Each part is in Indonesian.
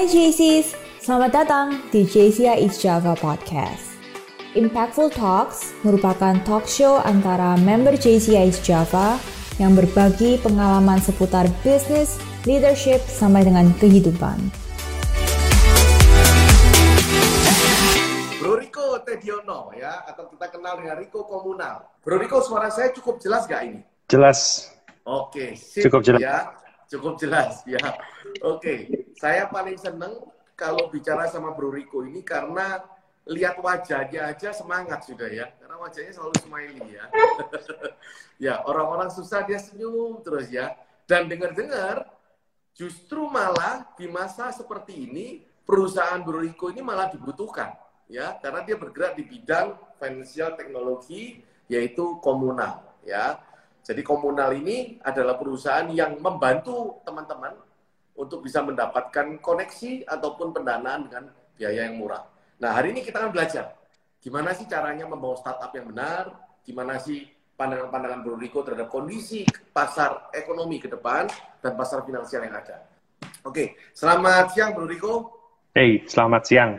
Hai JCs, selamat datang di JCI East Java Podcast. Impactful Talks merupakan talk show antara member JCI East Java yang berbagi pengalaman seputar bisnis, leadership, sampai dengan kehidupan. Bro Riko Tediono ya, atau kita kenal dengan Riko Komunal. Bro Riko, suara saya cukup jelas gak ini? Jelas. Oke, sip, Cukup jelas. ya. Cukup jelas ya. Oke, saya paling seneng kalau bicara sama Bro Riko ini karena lihat wajahnya aja semangat sudah ya. Karena wajahnya selalu smiley ya. ya, orang-orang susah dia senyum terus ya. Dan dengar-dengar justru malah di masa seperti ini perusahaan Bro Riko ini malah dibutuhkan ya karena dia bergerak di bidang financial teknologi yaitu komunal ya. Jadi komunal ini adalah perusahaan yang membantu teman-teman untuk bisa mendapatkan koneksi ataupun pendanaan dengan biaya yang murah. Nah, hari ini kita akan belajar gimana sih caranya membawa startup yang benar, gimana sih pandangan-pandangan Bro Riko terhadap kondisi pasar ekonomi ke depan dan pasar finansial yang ada. Oke, selamat siang Bro Riko. Hey, selamat siang,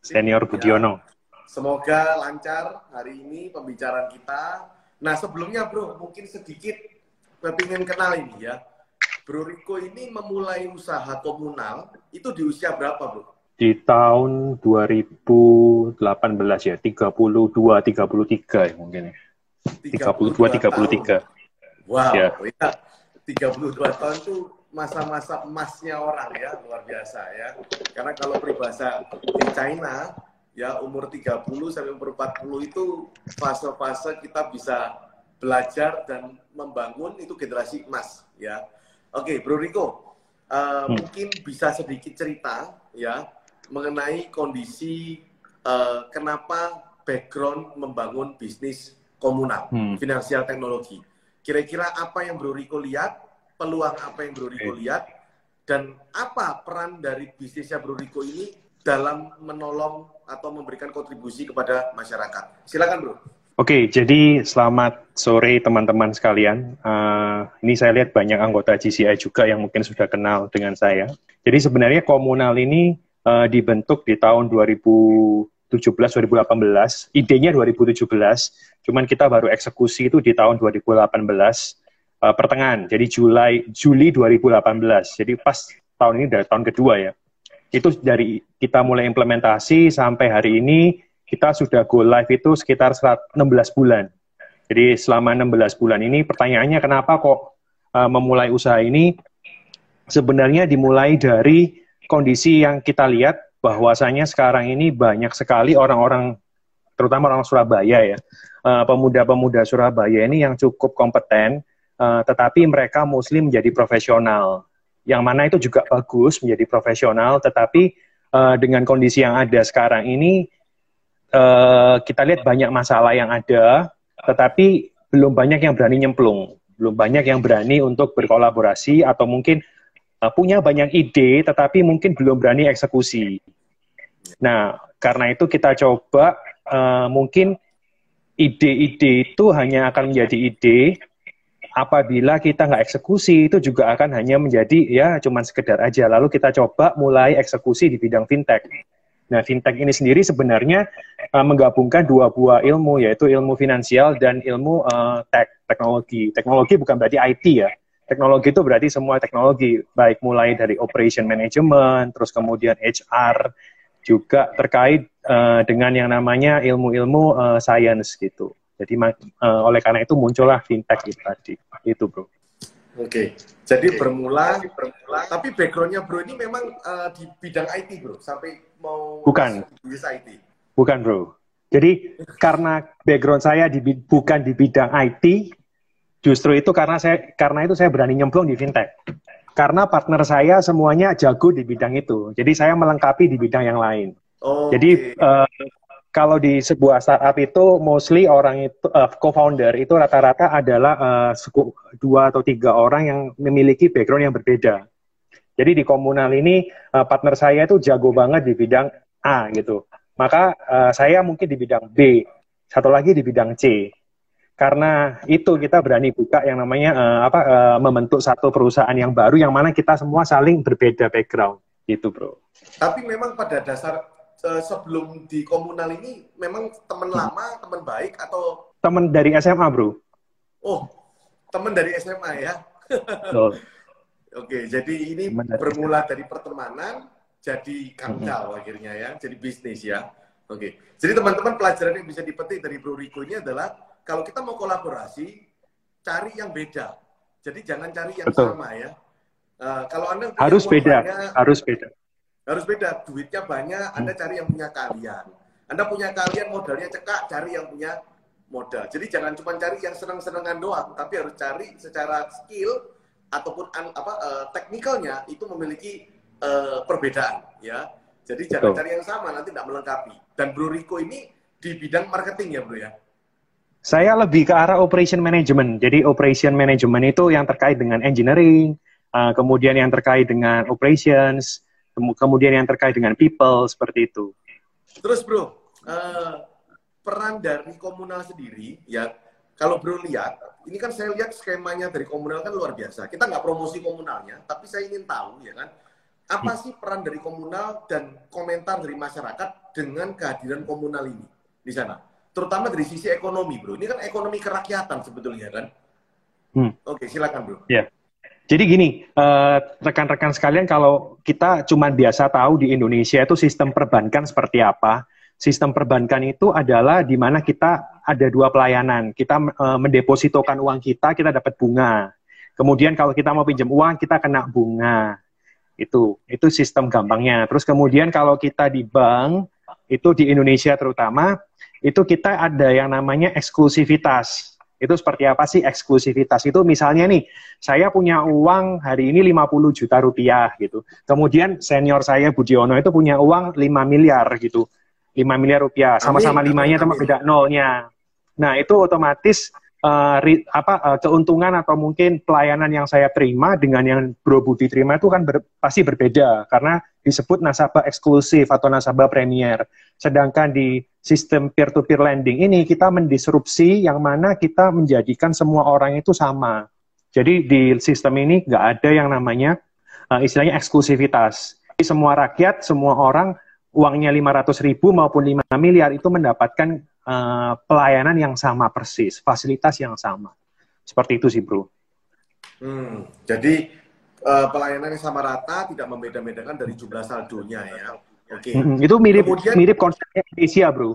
Senior Budiono. Semoga lancar hari ini pembicaraan kita. Nah, sebelumnya Bro, mungkin sedikit kepingin kenal ini ya. Bro Riko ini memulai usaha komunal itu di usia berapa, Bro? Di tahun 2018 ya, 32, 33 ya mungkin ya. 32, 33. Wow, Ya. ya. 32 tahun itu masa-masa emasnya orang ya, luar biasa ya. Karena kalau peribahasa di China, ya umur 30 sampai umur 40 itu fase-fase kita bisa belajar dan membangun itu generasi emas ya. Oke, Bro Riko, uh, mungkin bisa sedikit cerita ya mengenai kondisi uh, kenapa background membangun bisnis komunal, Hmm. finansial teknologi. Kira-kira apa yang Bro Riko lihat, peluang apa yang Bro Riko Oke. lihat, dan apa peran dari bisnisnya Bro Riko ini dalam menolong atau memberikan kontribusi kepada masyarakat. Silakan Bro. Oke, jadi selamat sore teman-teman sekalian. Eh, ini saya lihat banyak anggota GCI juga yang mungkin sudah kenal dengan saya. Jadi sebenarnya komunal ini eh, dibentuk di tahun 2017-2018. Idenya 2017, cuman kita baru eksekusi itu di tahun 2018 eh, pertengahan. Jadi Juli Juli 2018. Jadi pas tahun ini dari tahun kedua ya. Itu dari kita mulai implementasi sampai hari ini kita sudah go live itu sekitar 16 bulan. Jadi selama 16 bulan ini pertanyaannya kenapa kok uh, memulai usaha ini? Sebenarnya dimulai dari kondisi yang kita lihat bahwasanya sekarang ini banyak sekali orang-orang terutama orang Surabaya ya. uh, pemuda-pemuda Surabaya ini yang cukup kompeten uh, tetapi mereka muslim menjadi profesional. Yang mana itu juga bagus menjadi profesional tetapi uh, dengan kondisi yang ada sekarang ini eh, kita lihat banyak masalah yang ada, tetapi belum banyak yang berani nyemplung, belum banyak yang berani untuk berkolaborasi atau mungkin eh, punya banyak ide, tetapi mungkin belum berani eksekusi. Nah, karena itu kita coba eh, mungkin ide-ide itu hanya akan menjadi ide apabila kita nggak eksekusi itu juga akan hanya menjadi ya cuman sekedar aja. Lalu kita coba mulai eksekusi di bidang fintech. Nah, fintech ini sendiri sebenarnya uh, menggabungkan dua buah ilmu, yaitu ilmu finansial dan ilmu uh, tech, teknologi. Teknologi bukan berarti IT ya. Teknologi itu berarti semua teknologi, baik mulai dari operation management, terus kemudian HR, juga terkait uh, dengan yang namanya ilmu-ilmu uh, science gitu. Jadi uh, oleh karena itu muncullah fintech itu tadi. Itu bro. Oke, jadi bermula, bermula. Tapi backgroundnya bro ini memang uh, di bidang IT bro, sampai mau Bukan. IT. Bukan bro. Jadi karena background saya di, bukan di bidang IT, justru itu karena saya karena itu saya berani nyemplung di fintech. Karena partner saya semuanya jago di bidang itu. Jadi saya melengkapi di bidang yang lain. Oh, Jadi oke. uh, kalau di sebuah startup itu mostly orang itu uh, co-founder itu rata-rata adalah uh, dua atau tiga orang yang memiliki background yang berbeda. Jadi di komunal ini uh, partner saya itu jago banget di bidang A gitu. Maka uh, saya mungkin di bidang B, satu lagi di bidang C. Karena itu kita berani buka yang namanya uh, apa uh, membentuk satu perusahaan yang baru yang mana kita semua saling berbeda background gitu, Bro. Tapi memang pada dasar sebelum di komunal ini memang teman lama, teman baik atau teman dari SMA, Bro? Oh, teman dari SMA ya. oh. Oke, jadi ini bermula dari pertemanan jadi kapital hmm. akhirnya ya, jadi bisnis ya. Oke. Jadi teman-teman pelajaran yang bisa dipetik dari Bro Riko ini adalah kalau kita mau kolaborasi, cari yang beda. Jadi jangan cari yang Betul. sama ya. Uh, kalau Anda harus beda, harus beda. Harus beda, duitnya banyak, Anda hmm. cari yang punya kalian. Anda punya kalian modalnya cekak, cari yang punya modal. Jadi jangan cuma cari yang senang-senangan doang, tapi harus cari secara skill ataupun an, apa uh, teknikalnya itu memiliki uh, perbedaan ya. Jadi jangan cari yang sama nanti tidak melengkapi. Dan Bro Rico ini di bidang marketing ya Bro ya. Saya lebih ke arah operation management. Jadi operation management itu yang terkait dengan engineering, uh, kemudian yang terkait dengan operations, kemudian yang terkait dengan people seperti itu. Terus bro, uh, peran dari komunal sendiri ya kalau bro lihat, ini kan saya lihat skemanya dari komunal kan luar biasa. Kita nggak promosi komunalnya, tapi saya ingin tahu ya kan, apa sih peran dari komunal dan komentar dari masyarakat dengan kehadiran komunal ini di sana? terutama dari sisi ekonomi, bro. Ini kan ekonomi kerakyatan sebetulnya kan. Hmm. Oke, silakan, bro. Ya. Jadi gini, eh, rekan-rekan sekalian, kalau kita cuma biasa tahu di Indonesia itu sistem perbankan seperti apa, sistem perbankan itu adalah di mana kita ada dua pelayanan. Kita uh, mendepositokan uang kita, kita dapat bunga. Kemudian kalau kita mau pinjam uang, kita kena bunga. Itu itu sistem gampangnya. Terus kemudian kalau kita di bank, itu di Indonesia terutama, itu kita ada yang namanya eksklusivitas. Itu seperti apa sih eksklusivitas? Itu misalnya nih, saya punya uang hari ini 50 juta rupiah gitu. Kemudian senior saya Budiono itu punya uang 5 miliar gitu. 5 miliar rupiah, sama-sama limanya sama beda nolnya. Nah, itu otomatis uh, ri, apa uh, keuntungan atau mungkin pelayanan yang saya terima dengan yang Bro Budi terima itu kan ber, pasti berbeda karena disebut nasabah eksklusif atau nasabah premier. Sedangkan di sistem peer-to-peer lending ini kita mendisrupsi yang mana kita menjadikan semua orang itu sama. Jadi di sistem ini nggak ada yang namanya uh, istilahnya eksklusivitas. Jadi semua rakyat, semua orang uangnya 500 ribu maupun 5 miliar itu mendapatkan uh, pelayanan yang sama persis, fasilitas yang sama. Seperti itu sih, Bro. Hmm, jadi uh, pelayanan yang sama rata, tidak membeda-bedakan dari jumlah saldonya ya. Oke. Okay. Hmm, itu mirip Kemudian, mirip konsepnya Indonesia, Bro.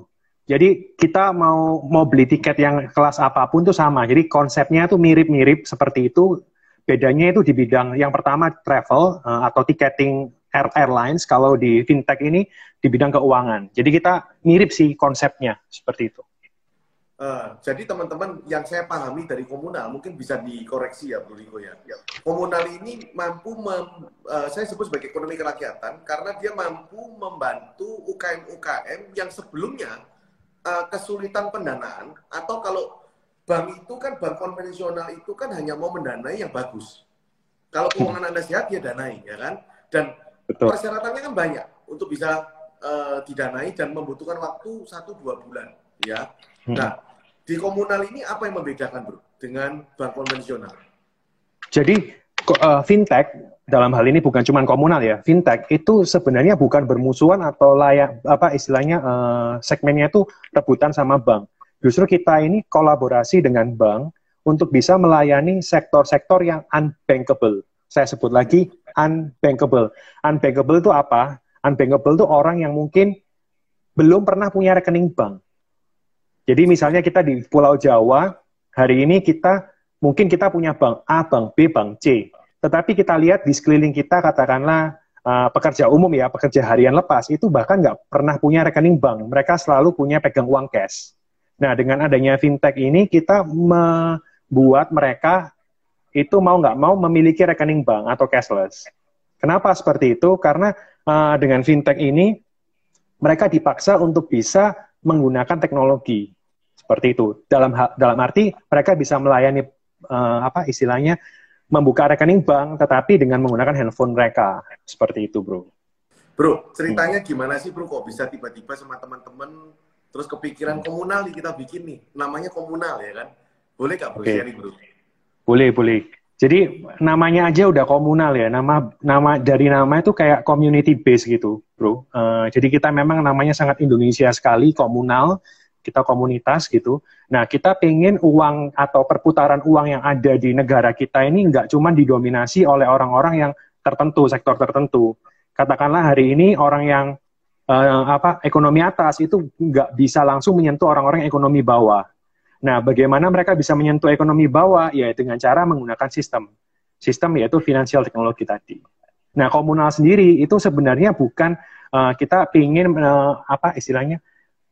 Jadi kita mau mau beli tiket yang kelas apa pun tuh sama. Jadi konsepnya tuh mirip-mirip seperti itu. Bedanya itu di bidang yang pertama travel uh, atau ticketing air airlines. Kalau di fintech ini di bidang keuangan. Jadi kita mirip sih konsepnya seperti itu. Uh, jadi teman-teman yang saya pahami dari komunal mungkin bisa dikoreksi ya Bu Riko ya. ya. Komunal ini mampu mem, uh, saya sebut sebagai ekonomi kerakyatan karena dia mampu membantu UKM-UKM yang sebelumnya uh, kesulitan pendanaan atau kalau bank itu kan bank konvensional itu kan hanya mau mendanai yang bagus. Kalau keuangan Anda sehat dia danai ya kan. Dan Betul. persyaratannya kan banyak untuk bisa uh, didanai dan membutuhkan waktu satu dua bulan ya. Hmm. Nah di komunal ini apa yang membedakan bro dengan bank konvensional? Jadi uh, fintech dalam hal ini bukan cuma komunal ya, fintech itu sebenarnya bukan bermusuhan atau layak apa istilahnya uh, segmennya itu rebutan sama bank. Justru kita ini kolaborasi dengan bank untuk bisa melayani sektor-sektor yang unbankable. Saya sebut lagi unbankable. Unbankable itu apa? Unbankable itu orang yang mungkin belum pernah punya rekening bank jadi misalnya kita di Pulau Jawa, hari ini kita mungkin kita punya bank A, bank B, bank C. Tetapi kita lihat di sekeliling kita katakanlah uh, pekerja umum ya, pekerja harian lepas itu bahkan nggak pernah punya rekening bank. Mereka selalu punya pegang uang cash. Nah dengan adanya fintech ini kita membuat mereka itu mau nggak mau memiliki rekening bank atau cashless. Kenapa seperti itu? Karena uh, dengan fintech ini mereka dipaksa untuk bisa menggunakan teknologi seperti itu. Dalam dalam arti mereka bisa melayani uh, apa istilahnya membuka rekening bank tetapi dengan menggunakan handphone mereka. Seperti itu, Bro. Bro, ceritanya gimana sih, Bro? Kok bisa tiba-tiba sama teman-teman terus kepikiran komunal nih kita bikin nih. Namanya komunal ya kan? Boleh nggak, Bro? Okay. Sharing, Bro. Boleh, boleh. Jadi namanya aja udah komunal ya. Nama nama dari nama itu kayak community base gitu, bro. Uh, jadi kita memang namanya sangat Indonesia sekali, komunal. Kita komunitas gitu. Nah kita pengen uang atau perputaran uang yang ada di negara kita ini nggak cuma didominasi oleh orang-orang yang tertentu, sektor tertentu. Katakanlah hari ini orang yang uh, apa ekonomi atas itu nggak bisa langsung menyentuh orang-orang ekonomi bawah Nah, bagaimana mereka bisa menyentuh ekonomi bawah? Ya, dengan cara menggunakan sistem. Sistem yaitu finansial teknologi tadi. Nah, komunal sendiri itu sebenarnya bukan uh, kita ingin uh, apa istilahnya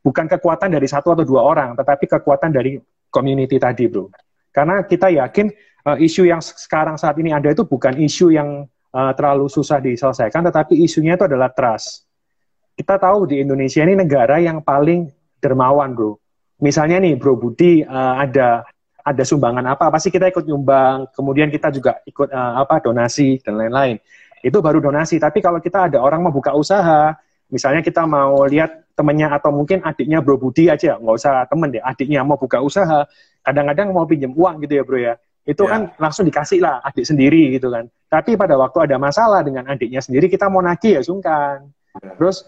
bukan kekuatan dari satu atau dua orang, tetapi kekuatan dari community tadi, bro. Karena kita yakin uh, isu yang sekarang saat ini ada itu bukan isu yang uh, terlalu susah diselesaikan, tetapi isunya itu adalah trust. Kita tahu di Indonesia ini negara yang paling dermawan, bro misalnya nih Bro Budi uh, ada ada sumbangan apa pasti kita ikut nyumbang kemudian kita juga ikut uh, apa donasi dan lain-lain itu baru donasi tapi kalau kita ada orang mau buka usaha misalnya kita mau lihat temennya atau mungkin adiknya Bro Budi aja nggak usah temen deh adiknya mau buka usaha kadang-kadang mau pinjam uang gitu ya Bro ya itu ya. kan langsung dikasih lah adik sendiri gitu kan tapi pada waktu ada masalah dengan adiknya sendiri kita mau nagih ya sungkan ya. terus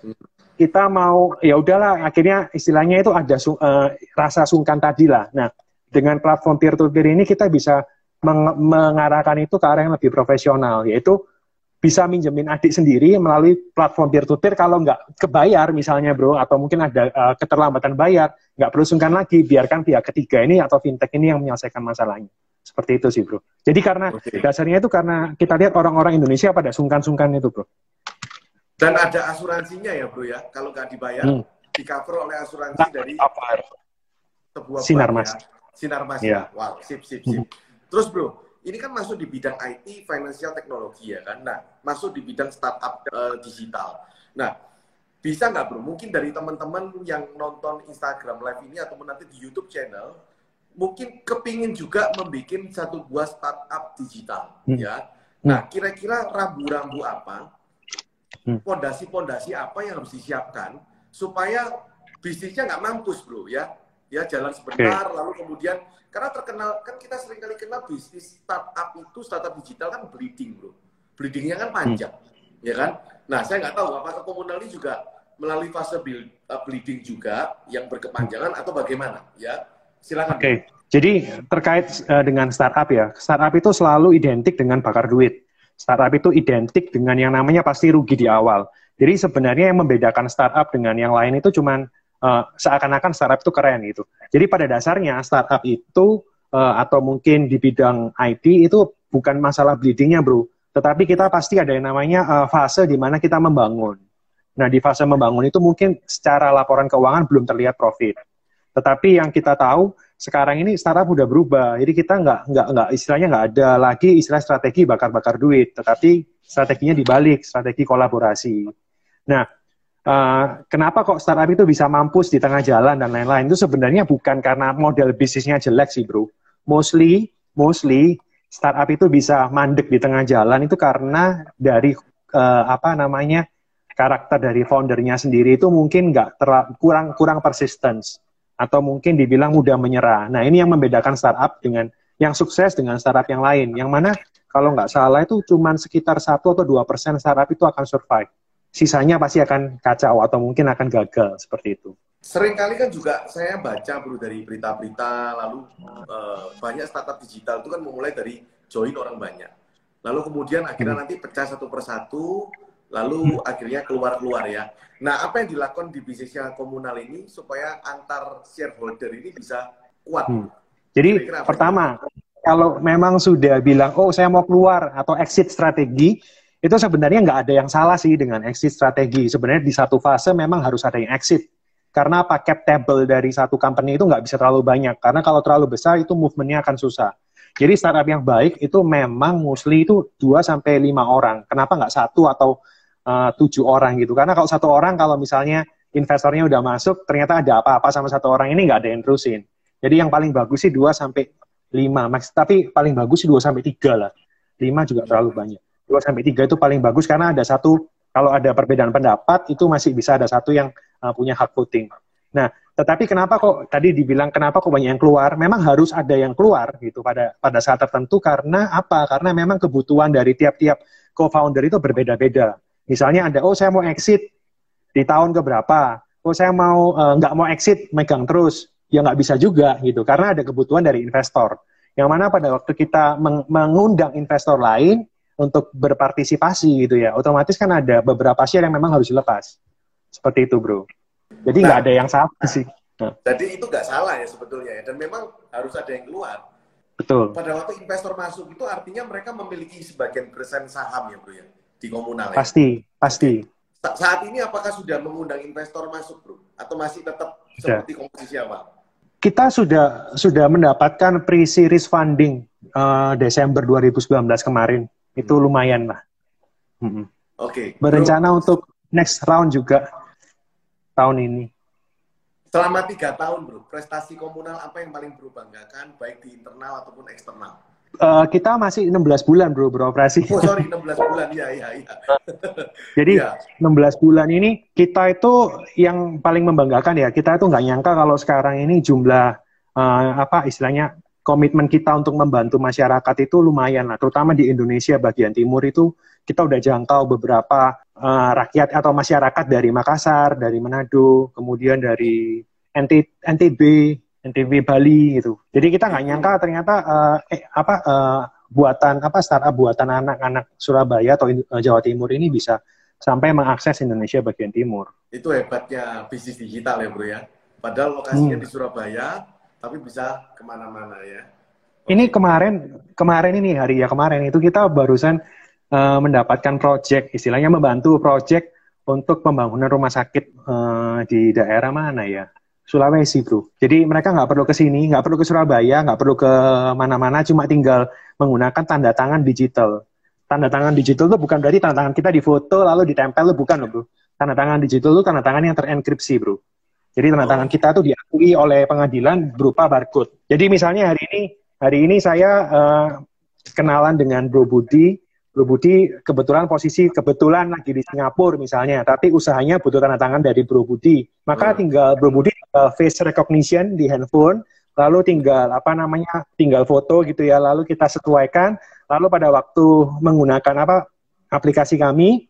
kita mau ya udahlah akhirnya istilahnya itu ada uh, rasa sungkan tadi lah. Nah, dengan platform peer to peer ini kita bisa meng mengarahkan itu ke arah yang lebih profesional yaitu bisa minjemin adik sendiri melalui platform peer to peer kalau nggak kebayar misalnya bro atau mungkin ada uh, keterlambatan bayar nggak perlu sungkan lagi biarkan pihak ketiga ini atau fintech ini yang menyelesaikan masalahnya seperti itu sih bro jadi karena okay. dasarnya itu karena kita lihat orang-orang Indonesia pada sungkan-sungkan itu bro dan ada asuransinya ya bro ya, kalau nggak dibayar, hmm. di cover oleh asuransi nah, dari apa? sebuah Sinar Mas. Ya. Sinar Mas ya. Wow, sip, sip, sip. Hmm. Terus bro, ini kan masuk di bidang IT, financial teknologi ya kan. Nah, masuk di bidang startup uh, digital. Nah, bisa nggak bro? Mungkin dari teman-teman yang nonton Instagram live ini atau nanti di YouTube channel, mungkin kepingin juga membuat satu buah startup digital hmm. ya. Nah, kira-kira rambu-rambu apa Hmm. pondasi-pondasi apa yang harus disiapkan supaya bisnisnya nggak mampus bro ya ya jalan sebentar okay. lalu kemudian karena terkenal kan kita sering kali kenal bisnis startup itu startup digital kan bleeding bro bleedingnya kan panjang hmm. ya kan nah saya nggak tahu apakah komunal ini juga melalui fase build, uh, bleeding juga yang berkepanjangan atau bagaimana ya silakan oke okay. jadi terkait uh, dengan startup ya startup itu selalu identik dengan bakar duit startup itu identik dengan yang namanya pasti rugi di awal. Jadi sebenarnya yang membedakan startup dengan yang lain itu cuman uh, seakan-akan startup itu keren gitu. Jadi pada dasarnya startup itu uh, atau mungkin di bidang IT itu bukan masalah bleedingnya bro, tetapi kita pasti ada yang namanya uh, fase di mana kita membangun. Nah di fase membangun itu mungkin secara laporan keuangan belum terlihat profit. Tetapi yang kita tahu sekarang ini startup udah berubah. Jadi kita nggak nggak nggak istilahnya nggak ada lagi istilah strategi bakar-bakar duit, tetapi strateginya dibalik, strategi kolaborasi. Nah, uh, kenapa kok startup itu bisa mampus di tengah jalan dan lain-lain? Itu sebenarnya bukan karena model bisnisnya jelek sih, bro. Mostly, mostly startup itu bisa mandek di tengah jalan itu karena dari uh, apa namanya karakter dari foundernya sendiri itu mungkin nggak kurang kurang persistence atau mungkin dibilang mudah menyerah. Nah, ini yang membedakan startup dengan yang sukses dengan startup yang lain. Yang mana kalau nggak salah itu cuma sekitar satu atau dua persen startup itu akan survive. Sisanya pasti akan kacau atau mungkin akan gagal seperti itu. Sering kali kan juga saya baca bro dari berita-berita lalu uh, banyak startup digital itu kan memulai dari join orang banyak. Lalu kemudian akhirnya nanti pecah satu persatu, lalu hmm. akhirnya keluar-keluar ya. Nah, apa yang dilakukan di bisnisnya komunal ini supaya antar shareholder ini bisa kuat? Hmm. Jadi Kira -kira pertama, kalau memang sudah bilang, oh saya mau keluar atau exit strategi, itu sebenarnya nggak ada yang salah sih dengan exit strategi. Sebenarnya di satu fase memang harus ada yang exit. Karena paket table dari satu company itu nggak bisa terlalu banyak. Karena kalau terlalu besar itu movementnya akan susah. Jadi startup yang baik itu memang mostly itu 2 sampai lima orang. Kenapa nggak satu atau Eh, tujuh orang gitu. Karena kalau satu orang kalau misalnya investornya udah masuk, ternyata ada apa-apa sama satu orang ini nggak ada yang terusin. Jadi yang paling bagus sih dua sampai lima max. Tapi paling bagus sih dua sampai tiga lah. Lima juga terlalu banyak. Dua sampai tiga itu paling bagus karena ada satu kalau ada perbedaan pendapat itu masih bisa ada satu yang uh, punya hak voting. Nah, Tetapi kenapa kok tadi dibilang kenapa kok banyak yang keluar? Memang harus ada yang keluar gitu pada pada saat tertentu karena apa? Karena memang kebutuhan dari tiap-tiap co-founder itu berbeda-beda. Misalnya ada oh saya mau exit di tahun keberapa? Oh saya mau uh, nggak mau exit megang terus? Ya nggak bisa juga gitu karena ada kebutuhan dari investor. Yang mana pada waktu kita meng mengundang investor lain untuk berpartisipasi gitu ya, otomatis kan ada beberapa share yang memang harus dilepas. Seperti itu, bro. Jadi nggak nah, ada yang salah sih. Nah. Jadi itu nggak salah ya sebetulnya ya. Dan memang harus ada yang keluar. Betul. Pada waktu investor masuk itu artinya mereka memiliki sebagian persen saham ya bro ya di komunal. Ya? Pasti, pasti. Sa saat ini apakah sudah mengundang investor masuk bro? Atau masih tetap sudah. seperti komposisi awal? Kita sudah sudah mendapatkan pre-series funding uh, Desember 2019 kemarin. Itu hmm. lumayan lah. Hmm. Oke. Okay. Berencana bro, untuk next round juga tahun ini? Selama tiga tahun, bro, prestasi komunal apa yang paling bro banggakan, baik di internal ataupun eksternal? Uh, kita masih 16 bulan, bro, beroperasi. Oh, sorry, 16 bulan, iya, iya, iya. Jadi, ya. 16 bulan ini, kita itu yang paling membanggakan ya, kita itu nggak nyangka kalau sekarang ini jumlah, uh, apa istilahnya, komitmen kita untuk membantu masyarakat itu lumayan lah, terutama di Indonesia bagian timur itu kita udah jangkau beberapa uh, rakyat atau masyarakat dari Makassar, dari Manado, kemudian dari NT, NTB, NTB Bali gitu. Jadi kita nggak nyangka ternyata uh, eh, apa uh, buatan apa startup buatan anak-anak Surabaya atau Jawa Timur ini bisa sampai mengakses Indonesia bagian timur. Itu hebatnya bisnis digital ya bro ya. Padahal lokasinya hmm. di Surabaya, tapi bisa ke mana-mana ya. Ini kemarin kemarin ini hari ya kemarin itu kita barusan uh, mendapatkan proyek, istilahnya membantu proyek untuk pembangunan rumah sakit uh, di daerah mana ya? Sulawesi, bro. Jadi mereka nggak perlu ke sini, nggak perlu ke Surabaya, nggak perlu ke mana-mana, cuma tinggal menggunakan tanda tangan digital. Tanda tangan digital itu bukan berarti tanda tangan kita difoto lalu ditempel, bukan loh, bro. Tanda tangan digital itu tanda tangan yang terenkripsi, bro. Jadi tanda tangan kita tuh diakui oleh pengadilan berupa barcode. Jadi misalnya hari ini, hari ini saya uh, kenalan dengan Bro Budi, Bro Budi kebetulan posisi kebetulan lagi di Singapura misalnya, tapi usahanya butuh tanda tangan dari Bro Budi. Maka hmm. tinggal Bro Budi uh, face recognition di handphone, lalu tinggal apa namanya, tinggal foto gitu ya, lalu kita sesuaikan, lalu pada waktu menggunakan apa aplikasi kami,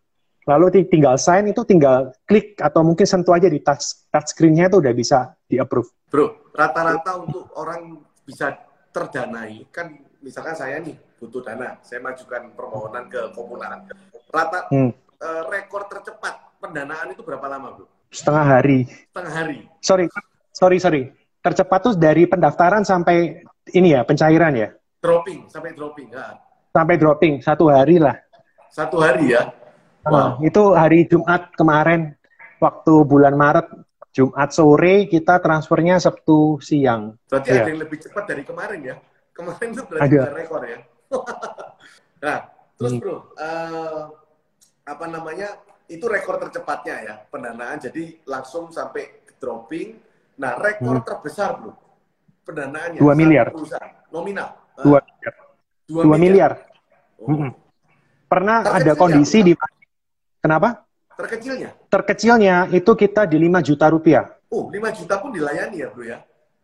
lalu tinggal sign itu tinggal klik atau mungkin sentuh aja di touch touch screen-nya itu udah bisa di approve. Bro, rata-rata untuk orang bisa terdanai kan misalkan saya nih butuh dana, saya majukan permohonan ke komunal. Rata hmm. uh, rekor tercepat pendanaan itu berapa lama, Bro? Setengah hari. Setengah hari. Sorry, sorry, sorry. Tercepat tuh dari pendaftaran sampai ini ya, pencairan ya? Dropping, sampai dropping, ya. Sampai dropping, satu hari lah. Satu hari ya? Wow. Nah, itu hari Jumat kemarin, waktu bulan Maret, Jumat sore kita transfernya Sabtu siang. Berarti ya. ada yang lebih cepat dari kemarin ya? Kemarin itu berarti rekor ya? nah, terus hmm. bro, uh, apa namanya? Itu rekor tercepatnya ya pendanaan. Jadi langsung sampai dropping. Nah, rekor hmm. terbesar bro, pendanaannya. Dua miliar. nominal. Dua uh, miliar. Dua, miliar. miliar. Oh. Hmm. Pernah ada kondisi di Kenapa? Terkecilnya? Terkecilnya itu kita di 5 juta rupiah. Oh, 5 juta pun dilayani ya, Bro ya?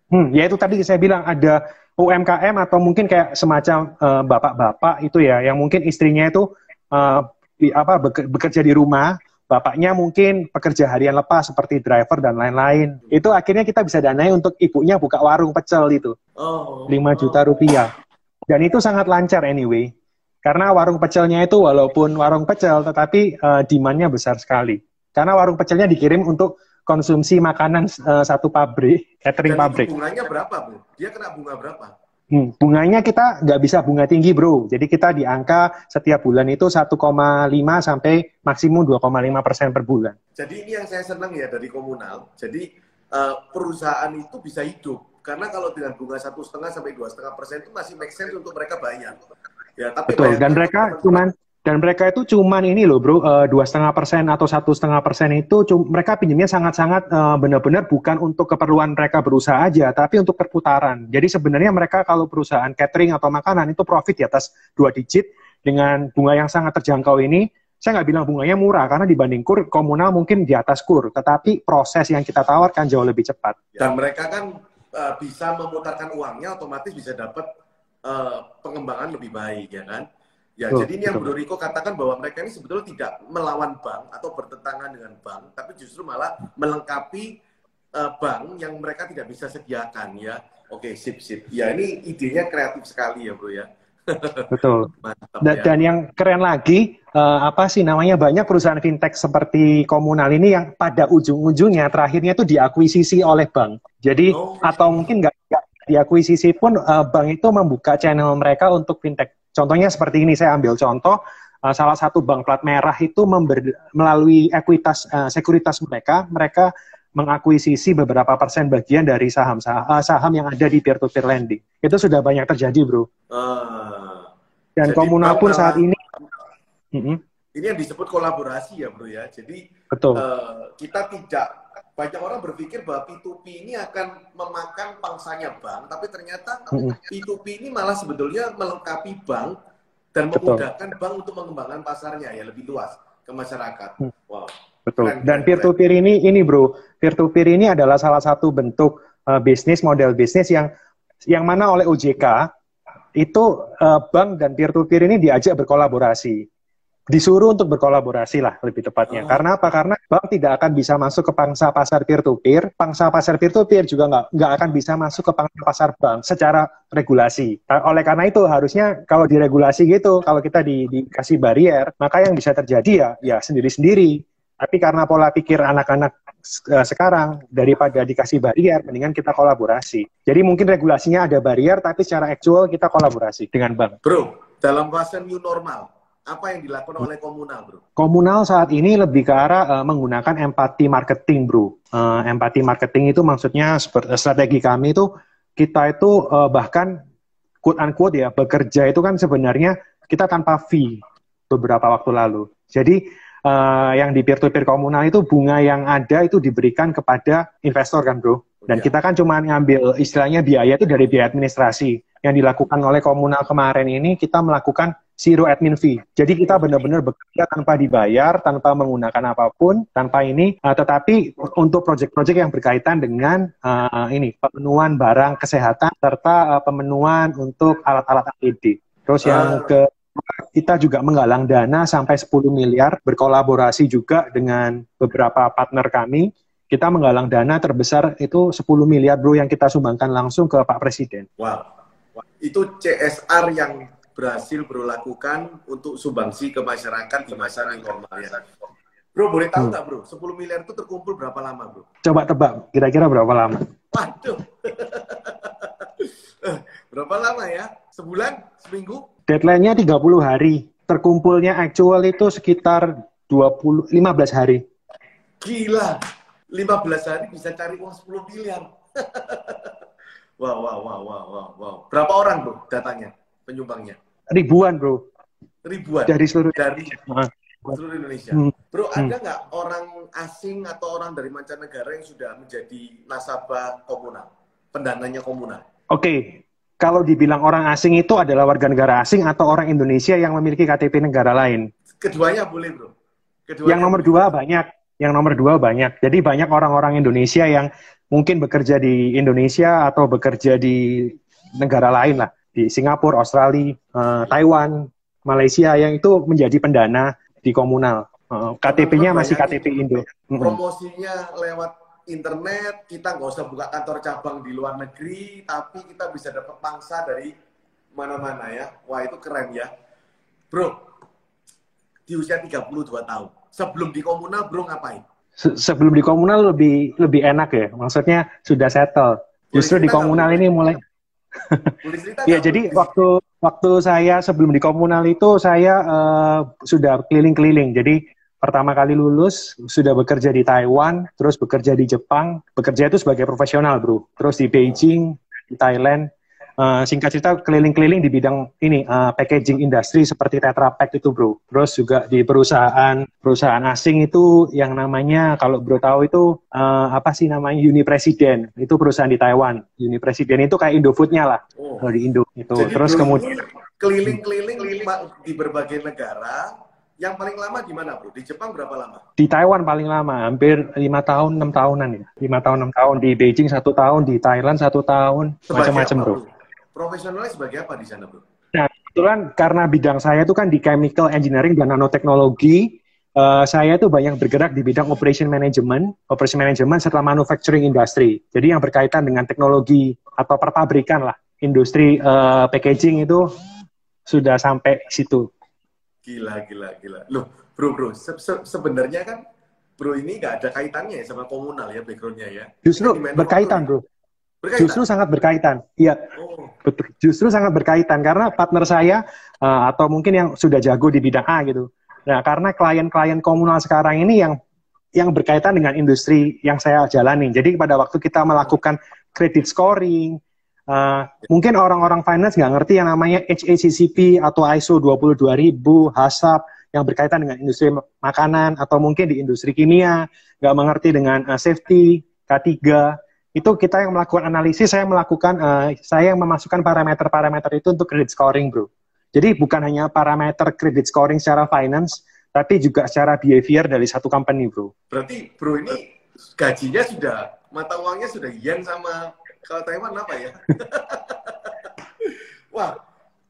Hmm, ya itu tadi saya bilang ada UMKM atau mungkin kayak semacam eh, bapak-bapak itu ya yang mungkin istrinya itu uh, di, apa bekerja di rumah bapaknya mungkin pekerja harian lepas seperti driver dan lain-lain itu akhirnya kita bisa danai untuk ibunya buka warung pecel itu oh, 5 juta rupiah dan itu sangat lancar anyway karena warung pecelnya itu walaupun warung pecel tetapi uh, demandnya besar sekali karena warung pecelnya dikirim untuk konsumsi makanan uh, satu pabrik, catering Dan pabrik. Bunganya berapa, Bu? Dia kena bunga berapa? Hmm, bunganya kita nggak bisa bunga tinggi, bro. Jadi kita di angka setiap bulan itu 1,5 sampai maksimum 2,5 persen per bulan. Jadi ini yang saya senang ya dari komunal. Jadi uh, perusahaan itu bisa hidup karena kalau dengan bunga satu setengah sampai dua setengah persen itu masih make sense untuk mereka bayar. Ya, tapi Betul. Dan mereka cuman dan mereka itu cuman ini loh bro, eh, dua setengah persen atau satu setengah persen itu mereka pinjamnya sangat-sangat uh, benar-benar bukan untuk keperluan mereka berusaha aja, tapi untuk perputaran. Jadi sebenarnya mereka kalau perusahaan catering atau makanan itu profit di atas dua digit dengan bunga yang sangat terjangkau ini, saya nggak bilang bunganya murah karena dibanding kur komunal mungkin di atas kur, tetapi proses yang kita tawarkan jauh lebih cepat. Dan mereka kan uh, bisa memutarkan uangnya, otomatis bisa dapat uh, pengembangan lebih baik, ya kan? Ya, oh, jadi ini yang Bro Riko katakan bahwa mereka ini sebetulnya tidak melawan bank atau bertentangan dengan bank, tapi justru malah melengkapi uh, bank yang mereka tidak bisa sediakan ya. Oke, sip sip. Ya, ini idenya kreatif sekali ya, Bro ya. Betul. Mantap, dan, ya. dan yang keren lagi, uh, apa sih namanya banyak perusahaan fintech seperti komunal ini yang pada ujung-ujungnya terakhirnya itu diakuisisi oleh bank. Jadi oh, atau mungkin nggak diakuisisi pun uh, bank itu membuka channel mereka untuk fintech Contohnya seperti ini, saya ambil contoh, uh, salah satu bank plat merah itu member, melalui ekuitas uh, sekuritas mereka, mereka mengakuisisi beberapa persen bagian dari saham saham, uh, saham yang ada di peer-to-peer lending. Itu sudah banyak terjadi, bro. Uh, Dan komunal pun saat ini. Uh. Ini yang disebut kolaborasi ya, bro ya. Jadi Betul. Uh, kita tidak banyak orang berpikir bahwa P2P ini akan memakan pangsanya bank, tapi ternyata P2P ini malah sebetulnya melengkapi bank dan memudahkan bank untuk mengembangkan pasarnya ya lebih luas ke masyarakat. Mm. Wow. Betul. Keren, dan peer-to-peer ini, ini bro, peer-to-peer ini adalah salah satu bentuk uh, bisnis, model bisnis yang yang mana oleh OJK itu uh, bank dan peer-to-peer ini diajak berkolaborasi disuruh untuk berkolaborasi lah lebih tepatnya. Oh. Karena apa? Karena bank tidak akan bisa masuk ke pangsa pasar peer to peer, pangsa pasar peer to peer juga nggak nggak akan bisa masuk ke pangsa pasar bank secara regulasi. Oleh karena itu harusnya kalau diregulasi gitu, kalau kita di, dikasih barrier, maka yang bisa terjadi ya ya sendiri-sendiri. Tapi karena pola pikir anak-anak uh, sekarang daripada dikasih barrier, mendingan kita kolaborasi. Jadi mungkin regulasinya ada barrier, tapi secara actual kita kolaborasi dengan bank. Bro, dalam fase new normal, apa yang dilakukan oleh komunal, bro? Komunal saat ini lebih ke arah uh, menggunakan empati marketing, bro. Uh, empati marketing itu maksudnya strategi kami itu kita itu uh, bahkan quote unquote ya bekerja itu kan sebenarnya kita tanpa fee beberapa waktu lalu. Jadi uh, yang di peer to peer komunal itu bunga yang ada itu diberikan kepada investor kan, bro. Dan ya. kita kan cuma ngambil istilahnya biaya itu dari biaya administrasi. Yang dilakukan oleh komunal kemarin ini kita melakukan zero admin fee. Jadi kita benar-benar bekerja tanpa dibayar, tanpa menggunakan apa pun, tanpa ini. Uh, tetapi untuk proyek-proyek yang berkaitan dengan uh, ini pemenuhan barang kesehatan serta uh, pemenuhan untuk alat-alat APD. Terus yang ke kita juga menggalang dana sampai 10 miliar berkolaborasi juga dengan beberapa partner kami. Kita menggalang dana terbesar itu 10 miliar bro yang kita sumbangkan langsung ke Pak Presiden. Wow. Itu CSR yang berhasil bro lakukan untuk sumbangsi ke masyarakat di masa yang normal ya. Bro, boleh tahu hmm. nggak hmm. bro, 10 miliar itu terkumpul berapa lama bro? Coba tebak, kira-kira berapa lama? Waduh. berapa lama ya? Sebulan? Seminggu? Deadline-nya 30 hari. Terkumpulnya actual itu sekitar 20, 15 hari. Gila, 15 hari bisa cari uang 10 miliar. wow, wow, wow, wow, wow, wow. Berapa orang bro datanya, penyumbangnya? Ribuan bro ribuan dari seluruh dari seluruh Indonesia hmm. bro ada hmm. nggak orang asing atau orang dari mancanegara yang sudah menjadi nasabah komunal pendananya komunal oke okay. Kalau dibilang orang asing itu adalah warga negara asing atau orang Indonesia yang memiliki KTP negara lain? Keduanya boleh, bro. Keduanya yang nomor dua banyak. Yang nomor dua banyak. Jadi banyak orang-orang Indonesia yang mungkin bekerja di Indonesia atau bekerja di negara lain lah di Singapura, Australia, uh, Taiwan, Malaysia yang itu menjadi pendana di komunal. Uh, KTP-nya masih KTP Indo. Promosinya lewat internet, kita nggak usah buka kantor cabang di luar negeri, tapi kita bisa dapat pangsa dari mana-mana ya. Wah itu keren ya. Bro, di usia 32 tahun, sebelum di komunal bro ngapain? Se sebelum di komunal lebih lebih enak ya, maksudnya sudah settle. Justru di komunal ini mulai ya jadi waktu waktu saya sebelum di komunal itu saya uh, sudah keliling-keliling. Jadi pertama kali lulus sudah bekerja di Taiwan, terus bekerja di Jepang, bekerja itu sebagai profesional bro. Terus di Beijing, di Thailand, uh, singkat cerita keliling-keliling di bidang ini uh, packaging industri seperti Tetra Pak itu bro. Terus juga di perusahaan perusahaan asing itu yang namanya kalau bro tahu itu uh, apa sih namanya Uni Presiden itu perusahaan di Taiwan. Uni Presiden itu kayak Indofoodnya lah oh. di Indo itu. Jadi Terus kemudian keliling-keliling di berbagai negara Yang paling lama di mana, bro? Di Jepang berapa lama? Di Taiwan paling lama, hampir lima tahun, enam tahunan ya. Lima tahun, enam tahun. Di Beijing satu tahun, di Thailand satu tahun, macam-macam, bro. Profesionalnya sebagai apa di sana, bro? Nah, kebetulan karena bidang saya itu kan di chemical engineering dan nanoteknologi, uh, saya itu banyak bergerak di bidang operation management, operation management setelah manufacturing industry. Jadi yang berkaitan dengan teknologi atau perpabrikan lah, industri uh, packaging itu sudah sampai situ. Gila, gila, gila. Loh, bro, bro, se -se sebenarnya kan bro ini nggak ada kaitannya ya sama komunal ya backgroundnya ya? Justru berkaitan, bro. Berkaitan? Justru sangat berkaitan. Iya, oh. betul. Justru sangat berkaitan karena partner saya uh, atau mungkin yang sudah jago di bidang A gitu. Nah, karena klien-klien komunal sekarang ini yang yang berkaitan dengan industri yang saya jalani. Jadi pada waktu kita melakukan credit scoring, Uh, mungkin orang-orang finance nggak ngerti yang namanya HACCP atau ISO 22000, HACCP yang berkaitan dengan industri makanan atau mungkin di industri kimia, nggak mengerti dengan uh, safety, K3. Itu kita yang melakukan analisis, saya melakukan, uh, saya yang memasukkan parameter-parameter itu untuk credit scoring, bro. Jadi bukan hanya parameter credit scoring secara finance, tapi juga secara behavior dari satu company, bro. Berarti, bro ini gajinya sudah, mata uangnya sudah yen sama kalau Taiwan apa ya? Wah,